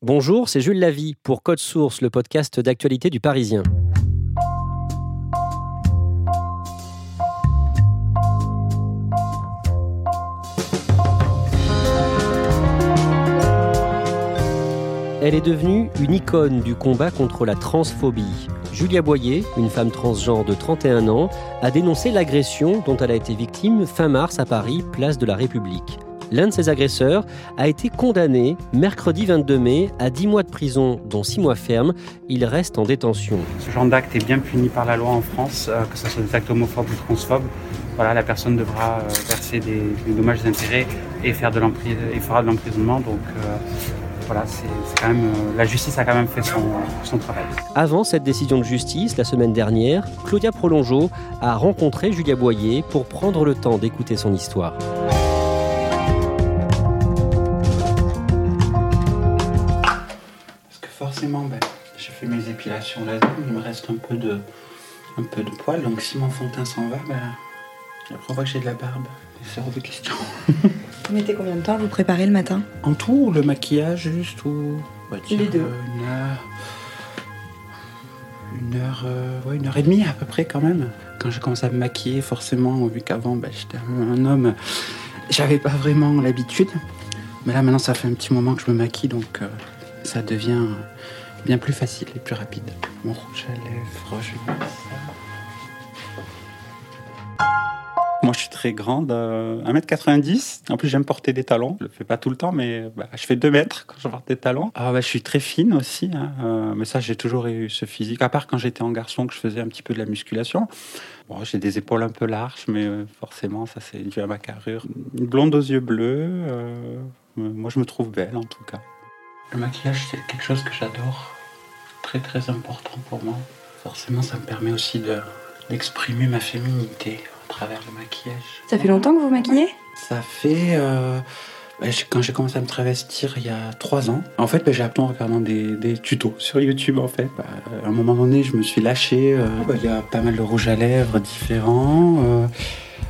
Bonjour, c'est Jules Lavie pour Code Source, le podcast d'actualité du Parisien. Elle est devenue une icône du combat contre la transphobie. Julia Boyer, une femme transgenre de 31 ans, a dénoncé l'agression dont elle a été victime fin mars à Paris, place de la République. L'un de ses agresseurs a été condamné mercredi 22 mai à 10 mois de prison, dont 6 mois ferme. Il reste en détention. Ce genre d'acte est bien puni par la loi en France, euh, que ce soit des actes homophobes ou transphobes. Voilà, la personne devra euh, verser des, des dommages d'intérêt et faire de et fera de l'emprisonnement. Donc euh, voilà, c'est quand même la justice a quand même fait son, son, travail. Avant cette décision de justice, la semaine dernière, Claudia Prolongeau a rencontré Julia Boyer pour prendre le temps d'écouter son histoire. Épilations laser, il me reste un peu de, un peu de poils, donc si mon fond de teint s'en va, ben, après on voit que j'ai de la barbe. C'est hors de question. vous mettez combien de temps à vous préparer le matin? En tout, le maquillage juste ou Les deux. Une heure, une heure, euh, ouais, une heure et demie à peu près quand même. Quand j'ai commencé à me maquiller, forcément, vu qu'avant ben, j'étais un homme, j'avais pas vraiment l'habitude. Mais là maintenant ça fait un petit moment que je me maquille, donc euh, ça devient bien plus facile et plus rapide. Mon rouge à lèvres, je vais. Moi, je suis très grande, euh, 1m90. En plus, j'aime porter des talons. Je le fais pas tout le temps, mais bah, je fais 2 mètres quand je porte des talons. Ah, bah, je suis très fine aussi. Hein. Euh, mais ça, j'ai toujours eu ce physique. À part quand j'étais en garçon, que je faisais un petit peu de la musculation. Bon, j'ai des épaules un peu larges, mais euh, forcément, ça, c'est dû à ma carrure. Une blonde aux yeux bleus. euh, moi, je me trouve belle, en tout cas. Le maquillage, c'est quelque chose que j'adore. Très, très important pour moi. Forcément, ça me permet aussi de, d'exprimer ma féminité à travers le maquillage. Ça fait longtemps que vous maquillez? Ça fait. euh, quand j'ai commencé à me travestir il y a trois ans, en fait, bah, j'ai appris en regardant des, des tutos sur YouTube. En fait, Bah, à un moment donné, je me suis lâché. euh, bah, Il y a pas mal de rouges à lèvres différents. euh,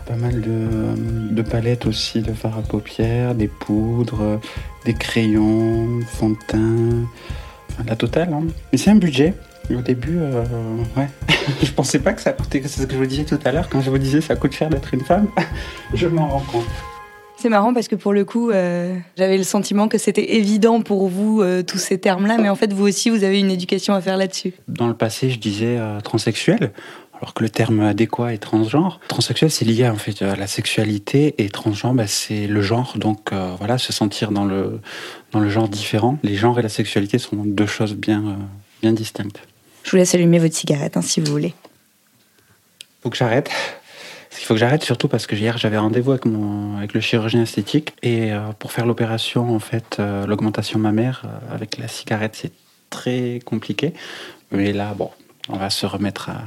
pas mal de, de palettes aussi, de fard à paupières, des poudres, des crayons, fond de teint, la totale. hein. Mais c'est un budget. Au début, euh, ouais, je pensais pas que ça coûtait. C'est ce que je vous disais tout à l'heure quand je vous disais ça coûte cher d'être une femme. je m'en rends compte. C'est marrant parce que pour le coup, euh, j'avais le sentiment que c'était évident pour vous euh, tous ces termes-là, mais en fait, vous aussi, vous avez une éducation à faire là-dessus. Dans le passé, je disais euh, transsexuel, alors que le terme adéquat est transgenre. Transsexuel, c'est lié en fait à la sexualité et transgenre, bah, c'est le genre. Donc euh, voilà, se sentir dans le, dans le genre différent. Les genres et la sexualité sont deux choses bien, euh, bien distinctes. Je vous laisse allumer votre cigarette hein, si vous voulez. Faut que j'arrête. Il faut que j'arrête surtout parce que hier j'avais rendez-vous avec, mon, avec le chirurgien esthétique et euh, pour faire l'opération, en fait, euh, l'augmentation mammaire euh, avec la cigarette, c'est très compliqué. Mais là, bon, on va se remettre à,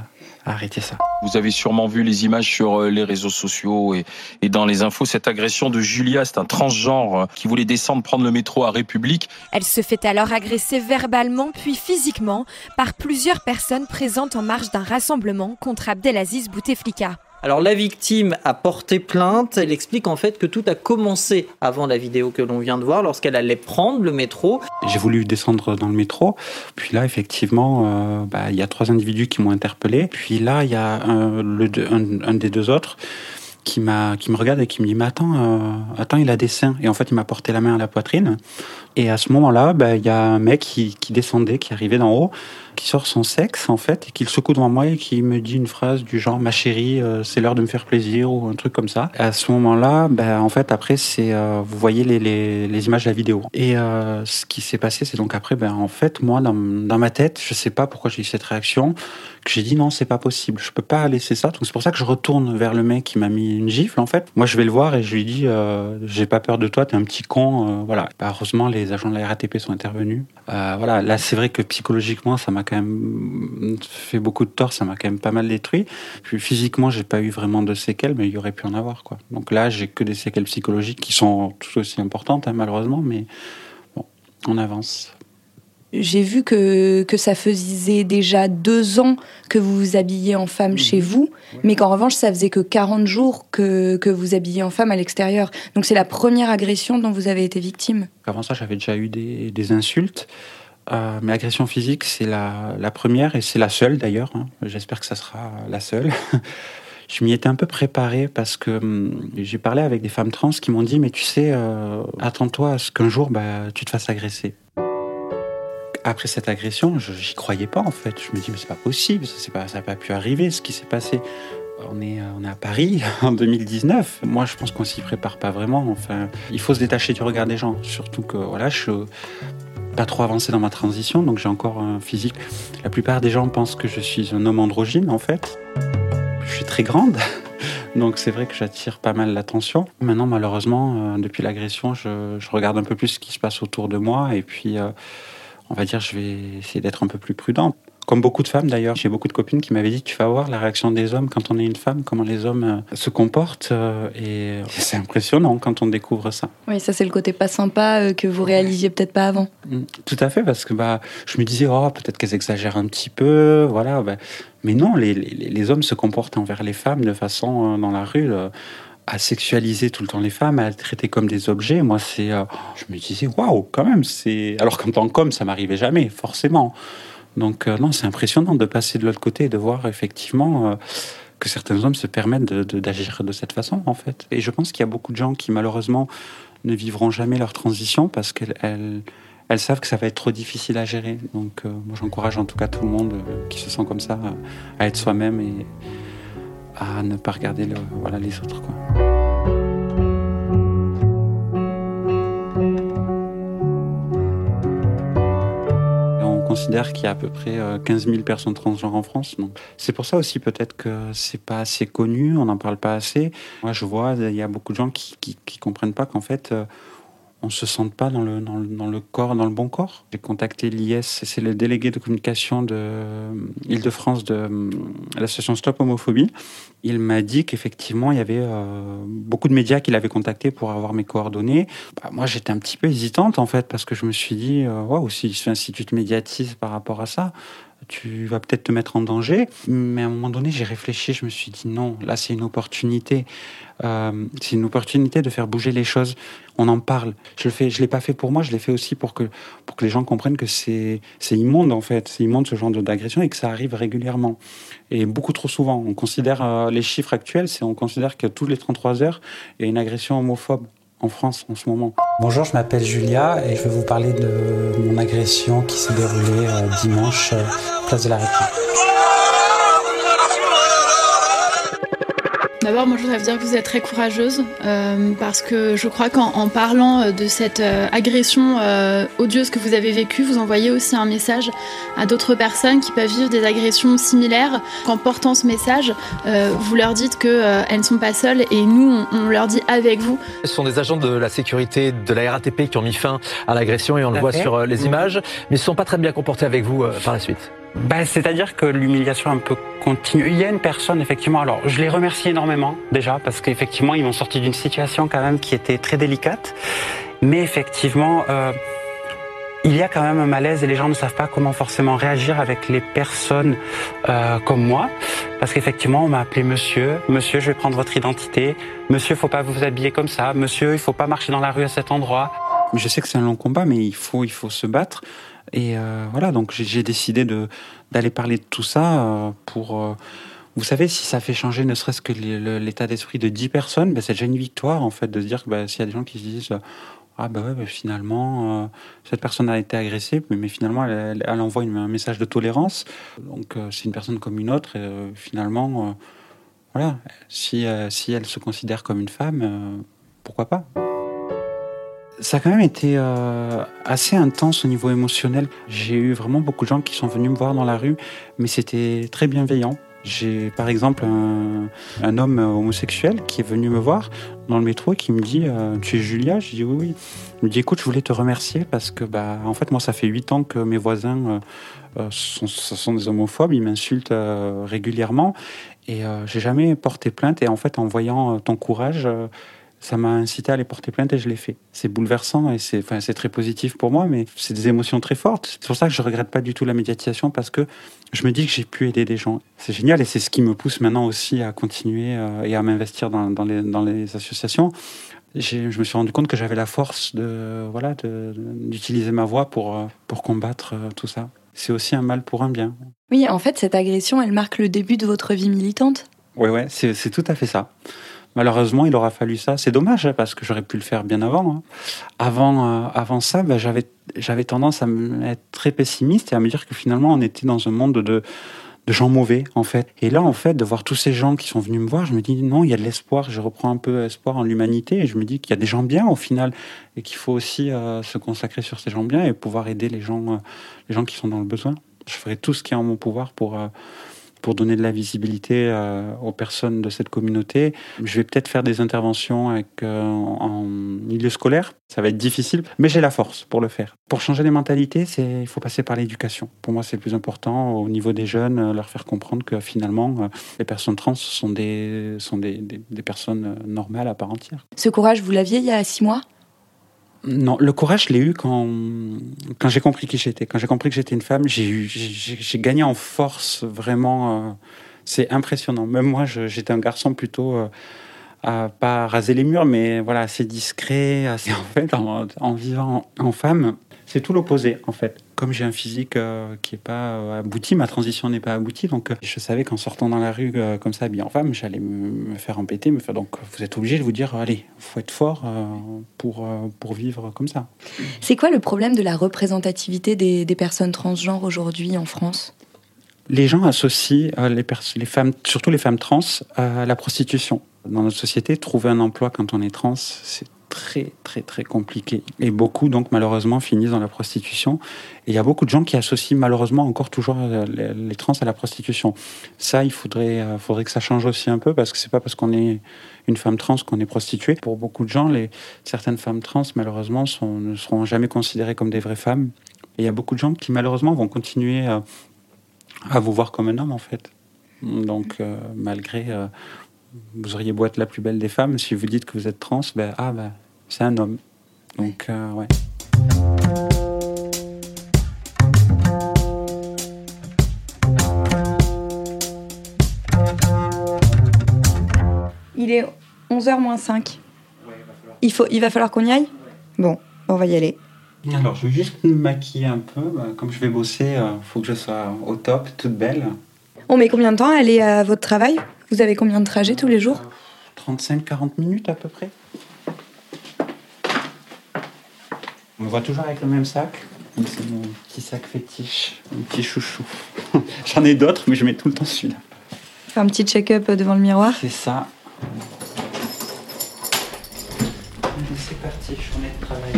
à arrêter ça. Vous avez sûrement vu les images sur euh, les réseaux sociaux et, et dans les infos. Cette agression de Julia, c'est un transgenre euh, qui voulait descendre prendre le métro à République. Elle se fait alors agresser verbalement puis physiquement par plusieurs personnes présentes en marge d'un rassemblement contre Abdelaziz Bouteflika. Alors la victime a porté plainte, elle explique en fait que tout a commencé avant la vidéo que l'on vient de voir, lorsqu'elle allait prendre le métro. J'ai voulu descendre dans le métro, puis là, effectivement, euh, bah, il y a trois individus qui m'ont interpellé. Puis là, il y a un, des deux autres qui, me regarde et qui me dit Mais attends, euh, attends, il a des seins. Et en fait, il m'a porté la main à la poitrine. Et à ce moment-là, bah, il y a un mec qui descendait, qui arrivait d'en haut, sort son sexe, en fait, et qui le secoue devant moi et qui me dit une phrase du genre Ma chérie, euh, c'est l'heure de me faire plaisir, ou un truc comme ça. À ce moment-là, bah, en fait, après, c'est, euh, vous voyez les, les, images de la vidéo. Et euh, ce qui s'est passé, c'est donc après, ben, en fait, moi, dans, dans ma tête, je sais pas pourquoi j'ai eu cette réaction, que j'ai dit non, c'est pas possible, je peux pas laisser ça. Donc c'est pour ça que je retourne vers le mec qui m'a mis une gifle en fait. Moi je vais le voir et je lui dis j'ai pas peur de toi, t'es un petit con. Voilà. Bah, heureusement les agents de la RATP sont intervenus. Voilà. Là c'est vrai que psychologiquement ça m'a quand même fait beaucoup de tort, ça m'a quand même pas mal détruit. Puis physiquement j'ai pas eu vraiment de séquelles, mais il y aurait pu en avoir quoi. Donc là j'ai que des séquelles psychologiques qui sont tout aussi importantes hein, malheureusement, mais bon on avance. J'ai vu que, que ça faisait déjà deux ans que vous vous habillez en femme chez Mhm. vous, mais qu'en revanche, ça faisait que 40 jours que, que vous habillez en femme à l'extérieur. Donc c'est la première agression dont vous avez été victime. Avant ça, j'avais déjà eu des, des insultes. Euh, mais l'agression physique, c'est la, première et c'est la seule d'ailleurs. hein. J'espère que ça sera la seule. Je m'y étais un peu préparé parce que hum, j'ai parlé avec des femmes trans qui m'ont dit Mais tu sais, euh, attends-toi à ce qu'un jour bah, tu te fasses agresser. Après cette agression, j'y croyais pas en fait. Je me dis Mais c'est pas possible, ça n'a pas, pas pu arriver ce qui s'est passé. On est, euh, on est à Paris en 2019. Moi, je pense qu'on s'y prépare pas vraiment. Enfin, il faut se détacher du regard des gens. Surtout que voilà, je pas trop avancé dans ma transition, donc j'ai encore un physique. La plupart des gens pensent que je suis un homme androgyne, en fait. Je suis très grande, donc c'est vrai que j'attire pas mal l'attention. Maintenant, malheureusement, euh, depuis l'agression, je, regarde un peu plus ce qui se passe autour de moi, et puis, euh, on va dire, je vais essayer d'être un peu plus prudent. Comme beaucoup de femmes d'ailleurs, j'ai beaucoup de copines qui m'avaient dit tu vas voir la réaction des hommes quand on est une femme, comment les hommes euh, se comportent, euh, et c'est impressionnant quand on découvre ça. Oui, ça c'est le côté pas sympa euh, que vous réalisiez peut-être pas avant. Mm, Tout à fait, parce que bah, je me disais, oh, peut-être qu'elles exagèrent un petit peu, voilà. bah. Mais non, les, les, les hommes se comportent envers les femmes de façon, euh, dans la rue, euh, à sexualiser tout le temps les femmes, à les traiter comme des objets. Moi, c'est, euh, je me disais, waouh, quand même, c'est. Alors qu'en tant qu'homme, ça m'arrivait jamais, forcément. Donc, euh, non, c'est impressionnant de passer de l'autre côté et de voir effectivement. euh, que certains hommes se permettent d'agir de, cette façon, en fait. Et je pense qu'il y a beaucoup de gens qui, malheureusement, ne vivront jamais leur transition parce qu'elles elles, elles savent que ça va être trop difficile à gérer. Donc, euh, moi, j'encourage en tout cas tout le monde qui se sent comme ça à, être soi-même et à ne pas regarder voilà, les autres. Quoi. Considère qu'il y a à peu près euh, 15 000 personnes transgenres en France. C'est pour ça aussi peut-être que c'est pas assez connu, on n'en parle pas assez. Moi, je vois, il y a beaucoup de gens qui, qui comprennent pas qu'en fait, euh, on se sente pas dans le, dans le, dans le corps, dans le bon corps. J'ai contacté l'IS, c'est le délégué de communication de euh, Île-de-France de euh, l'association Stop Homophobie. Il m'a dit qu'effectivement, il y avait euh, beaucoup de médias qui l'avaient contacté pour avoir mes coordonnées. Bah, moi, j'étais un petit peu hésitante en fait, parce que je me suis dit, waouh, si, si tu te médiatises par rapport à ça, tu vas peut-être te mettre en danger. Mais à un moment donné, j'ai réfléchi, je me suis dit non, là c'est une opportunité. Euh, c'est une opportunité de faire bouger les choses. On en parle. Je le fais, je l'ai pas fait pour moi, je l'ai fait aussi pour que pour que les gens comprennent que c'est c'est immonde en fait, c'est immonde ce genre d'agression et que ça arrive régulièrement et beaucoup trop souvent. On considère euh, les chiffres actuels, c'est on considère que toutes les 33 heures, il y a une agression homophobe en France en ce moment. Bonjour, je m'appelle Julia et je vais vous parler de mon agression qui s'est déroulée euh, dimanche, euh, place de la République. D'abord, moi, je voudrais vous dire que vous êtes très courageuse euh, parce que je crois qu'en en parlant euh, de cette euh, agression euh, odieuse que vous avez vécue, vous envoyez aussi un message à d'autres personnes qui peuvent vivre des agressions similaires. Qu'en portant ce message, euh, vous leur dites qu'elles ne sont pas seules et nous, on, on leur dit avec vous. Ce sont des agents de la sécurité de la RATP qui ont mis fin à l'agression et on le voit sur euh, les images, mais ils ne se sont pas très bien comportés avec vous euh, par la suite. Ben, C'est-à-dire que l'humiliation un peu continue. Il y a une personne, effectivement, alors je les remercie énormément déjà, parce qu'effectivement, ils m'ont sorti d'une situation quand même qui était très délicate. Mais effectivement, euh, il y a quand même un malaise et les gens ne savent pas comment forcément réagir avec les personnes euh, comme moi. Parce qu'effectivement, on m'a appelé monsieur. Monsieur, je vais prendre votre identité. Monsieur, faut pas vous habiller comme ça. Monsieur, il faut pas marcher dans la rue à cet endroit. Je sais que c'est un long combat, mais il faut, il faut se battre. Et euh, voilà, donc j'ai- décidé d'aller parler de tout ça euh, pour. euh, vous savez, si ça fait changer ne serait-ce que l'état d'esprit de 10 personnes, ben, c'est déjà une victoire en fait de se dire que ben, s'il y a des gens qui se disent ah bah ouais, ben, finalement cette personne a été agressée, mais, finalement elle, envoie un message de tolérance. Donc c'est une personne comme une autre. Et, finalement, voilà, si si elle se considère comme une femme, pourquoi pas ça a quand même été euh, assez intense au niveau émotionnel. J'ai eu vraiment beaucoup de gens qui sont venus me voir dans la rue, mais c'était très bienveillant. J'ai par exemple un, un, homme homosexuel qui est venu me voir dans le métro et qui me dit euh, Tu es Julia? Je dis Oui, oui. Il me dit Écoute, je voulais te remercier parce que, bah, en fait, moi, ça fait huit ans que mes voisins euh, euh sont, sont des homophobes, ils m'insultent euh, régulièrement et euh, j'ai jamais porté plainte. Et en fait, en voyant ton courage, ça m'a incité à aller porter plainte et je l'ai fait. C'est bouleversant et c'est enfin, très positif pour moi, mais c'est des émotions très fortes. C'est pour ça que je regrette pas du tout la médiatisation parce que je me dis que j'ai pu aider des gens. C'est génial et c'est ce qui me pousse maintenant aussi à continuer euh, et à m'investir dans, dans, les, dans les associations. Je me suis rendu compte que j'avais la force de voilà d'utiliser ma voix pour, euh, pour combattre euh, tout ça. C'est aussi un mal pour un bien. Oui, en fait, cette agression, elle marque le début de votre vie militante? Oui, ouais, c'est tout à fait ça. Malheureusement, il aura fallu ça. C'est dommage hein, parce que j'aurais pu le faire bien avant. Hein. Avant, euh, avant ça, ben, j'avais, j'avais tendance à être très pessimiste et à me dire que finalement, on était dans un monde de, de gens mauvais, en fait. Et là, en fait, de voir tous ces gens qui sont venus me voir, je me dis non, il y a de l'espoir. Je reprends un peu espoir en l'humanité et je me dis qu'il y a des gens bien au final et qu'il faut aussi euh, se consacrer sur ces gens bien et pouvoir aider les gens, euh, les gens qui sont dans le besoin. Je ferai tout ce qui est en mon pouvoir pour pour donner de la visibilité euh, aux personnes de cette communauté. Je vais peut-être faire des interventions euh, en milieu scolaire. Ça va être difficile, mais j'ai la force pour le faire. Pour changer les mentalités, il faut passer par l'éducation. Pour moi, c'est le plus important au niveau des jeunes, euh, leur faire comprendre que finalement, les personnes trans sont des sont des, des, personnes normales à part entière. Ce courage, vous l'aviez il y a six mois? Non, le courage, je l'ai eu quand, quand j'ai compris qui j'étais. Quand j'ai compris que j'étais une femme, j'ai gagné en force vraiment. Euh, c'est impressionnant. Même moi, j'étais un garçon plutôt euh, à pas raser les murs, mais voilà, assez discret. Assez, en fait, en, en vivant en, en femme, c'est tout l'opposé en fait. Comme j'ai un physique euh, qui est pas euh, abouti, ma transition n'est pas aboutie, donc euh, je savais qu'en sortant dans la rue euh, comme ça, habillé en femme, j'allais me, me, faire embêter, me faire. Donc vous êtes obligé de vous dire, allez, faut être fort pour pour vivre comme ça. C'est quoi le problème de la représentativité des, des personnes transgenres aujourd'hui en France? Les gens associent les, les femmes, surtout les femmes trans, à la prostitution. Dans notre société, trouver un emploi quand on est trans, c'est très très très compliqué. Et beaucoup donc malheureusement finissent dans la prostitution. Et il y a beaucoup de gens qui associent malheureusement encore toujours les, les trans à la prostitution. Ça il faudrait euh, faudrait que ça change aussi un peu parce que c'est pas parce qu'on est une femme trans qu'on est prostituée. Pour beaucoup de gens les certaines femmes trans malheureusement ne seront jamais considérées comme des vraies femmes. Et il y a beaucoup de gens qui malheureusement vont continuer à, vous voir comme un homme en fait. Donc euh, malgré euh, vous auriez beau être la plus belle des femmes, si vous dites que vous êtes trans, ben, ah, ben, c'est un homme. Donc, euh, ouais. Il est 11h moins 5. Il, faut, il va falloir qu'on y aille? Bon, on va y aller. Alors, je vais juste me maquiller un peu. Comme je vais bosser, il euh, faut que je sois au top, toute belle. On met combien de temps à aller à votre travail? Vous avez combien de trajets tous les jours? 35-40 minutes à peu près. On me voit toujours avec le même sac. C'est mon petit sac fétiche, mon petit chouchou. J'en ai d'autres, mais je mets tout le temps celui-là. Faire un petit check-up devant le miroir C'est ça. C'est parti, journée de travail.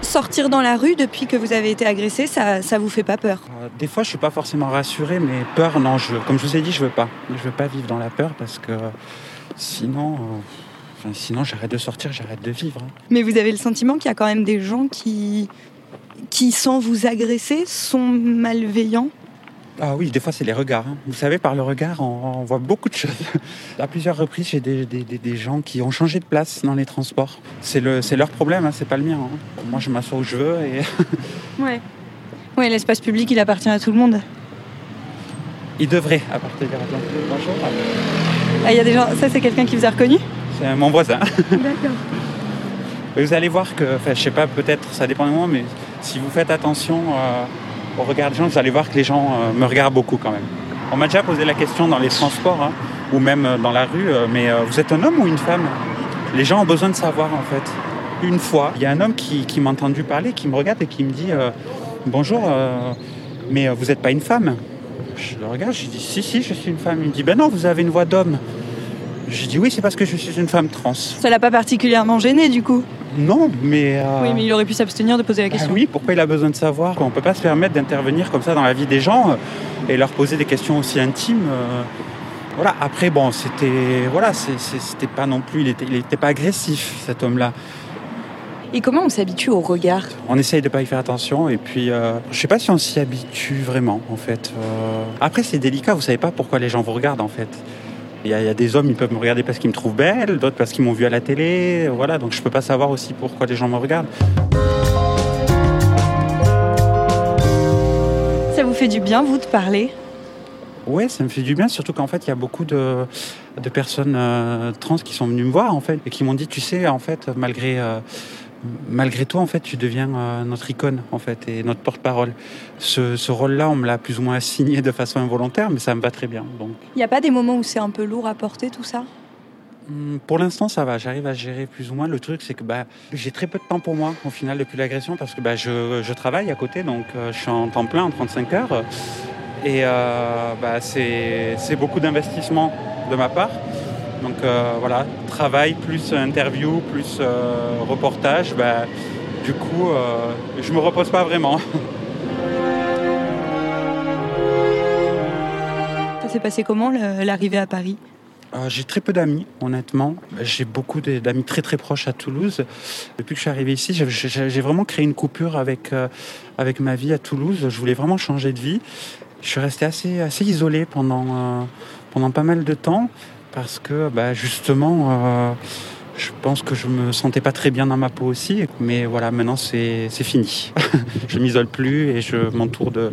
Sortir dans la rue depuis que vous avez été agressé, ça, ça vous fait pas peur? Des fois, je suis pas forcément rassuré, mais peur, non. Je, comme je vous ai dit, je veux pas. Je veux pas vivre dans la peur parce que sinon. Euh... Sinon, j'arrête de sortir, j'arrête de vivre. hein. Mais vous avez le sentiment qu'il y a quand même des gens qui, qui sans vous agresser, sont malveillants? Ah oui, des fois, c'est les regards. hein. Vous savez, par le regard, on, on voit beaucoup de choses. À plusieurs reprises, j'ai des, des, des- des gens qui ont changé de place dans les transports. C'est le, leur problème, hein, c'est pas le mien. hein. Moi, je m'assois où je veux et Ouais. Ouais, l'espace public, il appartient à tout le monde. ils devraient appartenir à plein de- Bonjour. Ah, il y a des gens. Ça, c'est quelqu'un qui vous a reconnu? C'est mon voisin. D'accord. Vous allez voir que, enfin, je sais pas, peut-être, ça dépend de moi, mais si vous faites attention euh, au regard des gens, vous allez voir que les gens euh, me regardent beaucoup quand même. On m'a déjà posé la question dans les transports hein, ou même euh, dans la rue, euh, mais vous êtes un homme ou une femme? Les gens ont besoin de savoir en fait. Une fois, il y a un homme qui, qui m'a entendu parler, qui me regarde et qui me dit Bonjour, euh, mais euh, vous n'êtes pas une femme Je le regarde, je dis Si, si, je suis une femme. Il me dit Ben non, vous avez une voix d'homme. J'ai dit Oui, c'est parce que je suis une femme trans. Ça l'a pas particulièrement gêné, du coup? Non, mais. euh, Oui, mais il aurait pu s'abstenir de poser la bah question. oui, pourquoi il a besoin de savoir? On peut pas se permettre d'intervenir comme ça dans la vie des gens et leur poser des questions aussi intimes. Voilà. Après, bon, c'était voilà, c'était pas non plus, il était, il était pas agressif cet homme-là. Et comment on s'habitue au regard On essaye de pas y faire attention et puis euh, je sais pas si on s'y habitue vraiment en fait. Euh, Après, c'est délicat. Vous savez pas pourquoi les gens vous regardent en fait. Il y, a, il y a des hommes, ils peuvent me regarder parce qu'ils me trouvent belle, d'autres parce qu'ils m'ont vu à la télé. Voilà, donc je peux pas savoir aussi pourquoi les gens me regardent. Ça vous fait du bien, vous, de parler? Ouais, ça me fait du bien, surtout qu'en fait, il y a beaucoup de, de personnes euh, trans qui sont venues me voir, en fait, et qui m'ont dit, tu sais, en fait, malgré, euh, malgré toi, en fait, tu deviens euh, notre icône, en fait, et notre porte-parole. Ce, ce rôle-là, on me l'a plus ou moins assigné de façon involontaire, mais ça me va très bien. Donc, Il n'y a pas des moments où c'est un peu lourd à porter, tout ça? Hum, pour l'instant, ça va. J'arrive à gérer plus ou moins. Le truc, c'est que bah, j'ai très peu de temps pour moi, au final, depuis l'agression, parce que bah, je, je travaille à côté, donc euh, je suis en temps plein, en 35 heures. Et euh, bah, c'est beaucoup d'investissement de ma part. Donc euh, voilà, travail plus interview plus euh, reportage. Bah, du coup, euh, je me repose pas vraiment. Ça s'est passé comment, l'arrivée à Paris? Euh, j'ai très peu d'amis, honnêtement. J'ai beaucoup d'amis très très proches à Toulouse. Depuis que je suis arrivé ici, j'ai- vraiment créé une coupure avec, euh, avec ma vie à Toulouse. Je voulais vraiment changer de vie. Je suis resté assez, assez isolé pendant, euh, pendant pas mal de temps parce que bah, justement, euh, je pense que je me sentais pas très bien dans ma peau aussi. Mais voilà, maintenant c'est fini. je m'isole plus et je m'entoure de.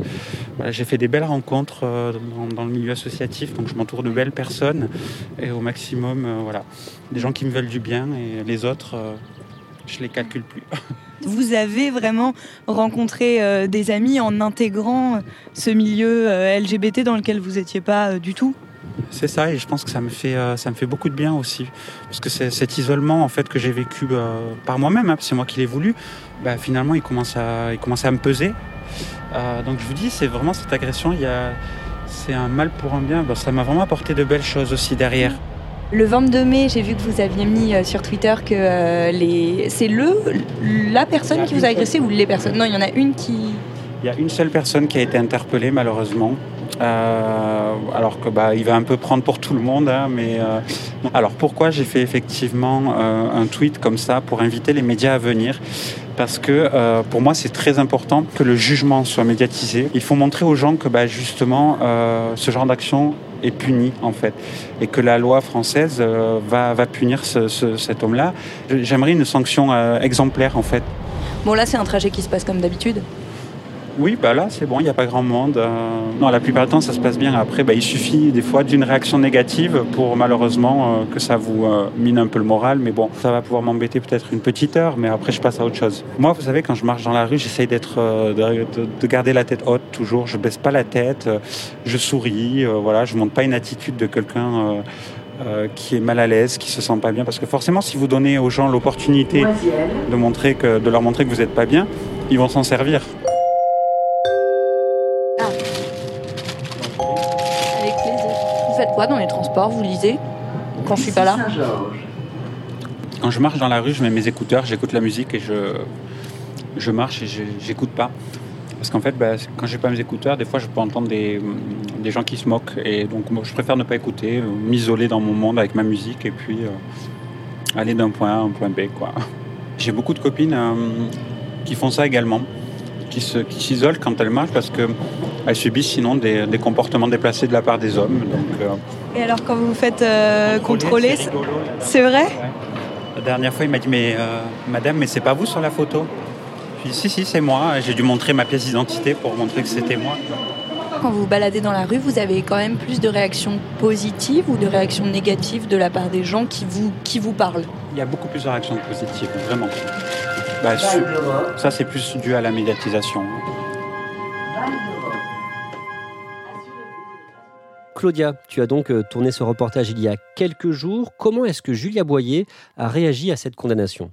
J'ai fait des belles rencontres euh, dans, le milieu associatif, donc je m'entoure de belles personnes et au maximum, euh, voilà, des gens qui me veulent du bien et les autres, euh, je les calcule plus. Vous avez vraiment rencontré des amis en intégrant ce milieu LGBT dans lequel vous n'étiez pas du tout? C'est ça, et je pense que ça me fait, euh, ça me fait beaucoup de bien aussi. Parce que cet isolement en fait, que j'ai vécu euh, par moi-même, hein, c'est moi qui l'ai voulu, bah, finalement il commence, à, il commence à me peser. Euh, donc je vous dis, c'est vraiment cette agression, il y a, c'est un mal pour un bien. Bah, ça m'a vraiment apporté de belles choses aussi derrière. Le 22 mai, j'ai vu que vous aviez mis sur Twitter que euh, les... c'est le, la personne qui vous a agressé ou les personnes? Non, il y en a une qui... Il y a une seule personne qui a été interpellée malheureusement. Euh, alors que bah, il va un peu prendre pour tout le monde, hein, mais euh, alors pourquoi j'ai fait effectivement euh, un tweet comme ça pour inviter les médias à venir? Parce que pour moi c'est très important que le jugement soit médiatisé. Il faut montrer aux gens que bah, justement ce genre d'action est puni en fait et que la loi française va, va punir ce- ce- cet homme-là. J'aimerais une sanction exemplaire en fait. Bon, là, c'est un trajet qui se passe comme d'habitude. Oui, bah là, c'est bon, il n'y a pas grand monde. Euh, Non, la plupart du temps, ça se passe bien. Après, bah, il suffit des fois d'une réaction négative pour malheureusement euh, que ça vous euh, mine un peu le moral. Mais bon, ça va pouvoir m'embêter peut-être une petite heure, mais après, je passe à autre chose. Moi, vous savez, quand je marche dans la rue, j'essaye d'être, de, de- de garder la tête haute toujours. Je baisse pas la tête, je souris. voilà, je montre pas une attitude de quelqu'un. euh, qui est mal à l'aise, qui se sent pas bien, parce que forcément, si vous donnez aux gens l'opportunité de montrer que, de leur montrer que vous n'êtes pas bien, ils vont s'en servir. Dans les transports Vous lisez Quand je suis pas là? Quand je marche dans la rue, je mets mes écouteurs, j'écoute la musique et je, je marche et j'écoute pas. Parce qu'en fait, bah, quand j'ai pas mes écouteurs, des fois je peux entendre des, des gens qui se moquent. Et donc moi, je préfère ne pas écouter, euh, m'isoler dans mon monde avec ma musique et puis euh, aller d'un point A à un point B. quoi. J'ai beaucoup de copines euh, qui font ça également, qui se- qui s'isolent quand elles marchent parce qu'elles subissent sinon des, des comportements déplacés de la part des hommes. Donc, euh, Et alors, quand vous vous faites euh, contrôler, c'est vrai? La dernière fois, il m'a dit Mais euh, madame, mais c'est pas vous sur la photo? Puis si, si, c'est moi. J'ai dû montrer ma pièce d'identité pour montrer que c'était moi. Quand vous vous baladez dans la rue, vous avez quand même plus de réactions positives ou de réactions négatives de la part des gens qui vous, qui vous parlent? Il y a beaucoup plus de réactions positives, vraiment. Bah, ça, c'est plus dû à la médiatisation. Claudia, tu as donc euh, tourné ce reportage il y a quelques jours. Comment est-ce que Julia Boyer a réagi à cette condamnation?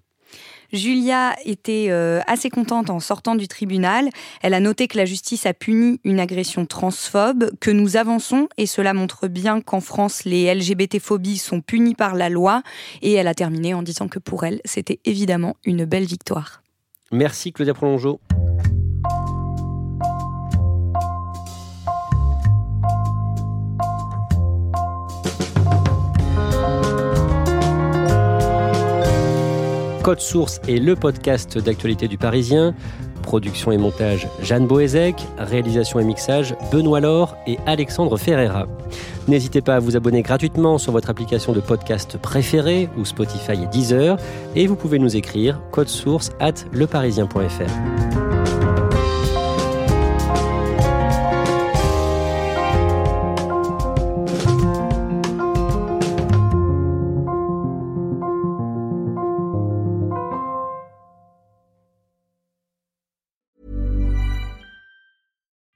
Julia était euh, assez contente en sortant du tribunal. Elle a noté que la justice a puni une agression transphobe, que nous avançons et cela montre bien qu'en France, les LGBT-phobies sont punies par la loi. Et elle a terminé en disant que pour elle, c'était évidemment une belle victoire. Merci Claudia Prolongeau. Code Source est le podcast d'actualité du Parisien. Production et montage Jeanne Boézek, réalisation et mixage Benoît Laure et Alexandre Ferreira. N'hésitez pas à vous abonner gratuitement sur votre application de podcast préférée ou Spotify et Deezer et vous pouvez nous écrire code source at leparisien.fr.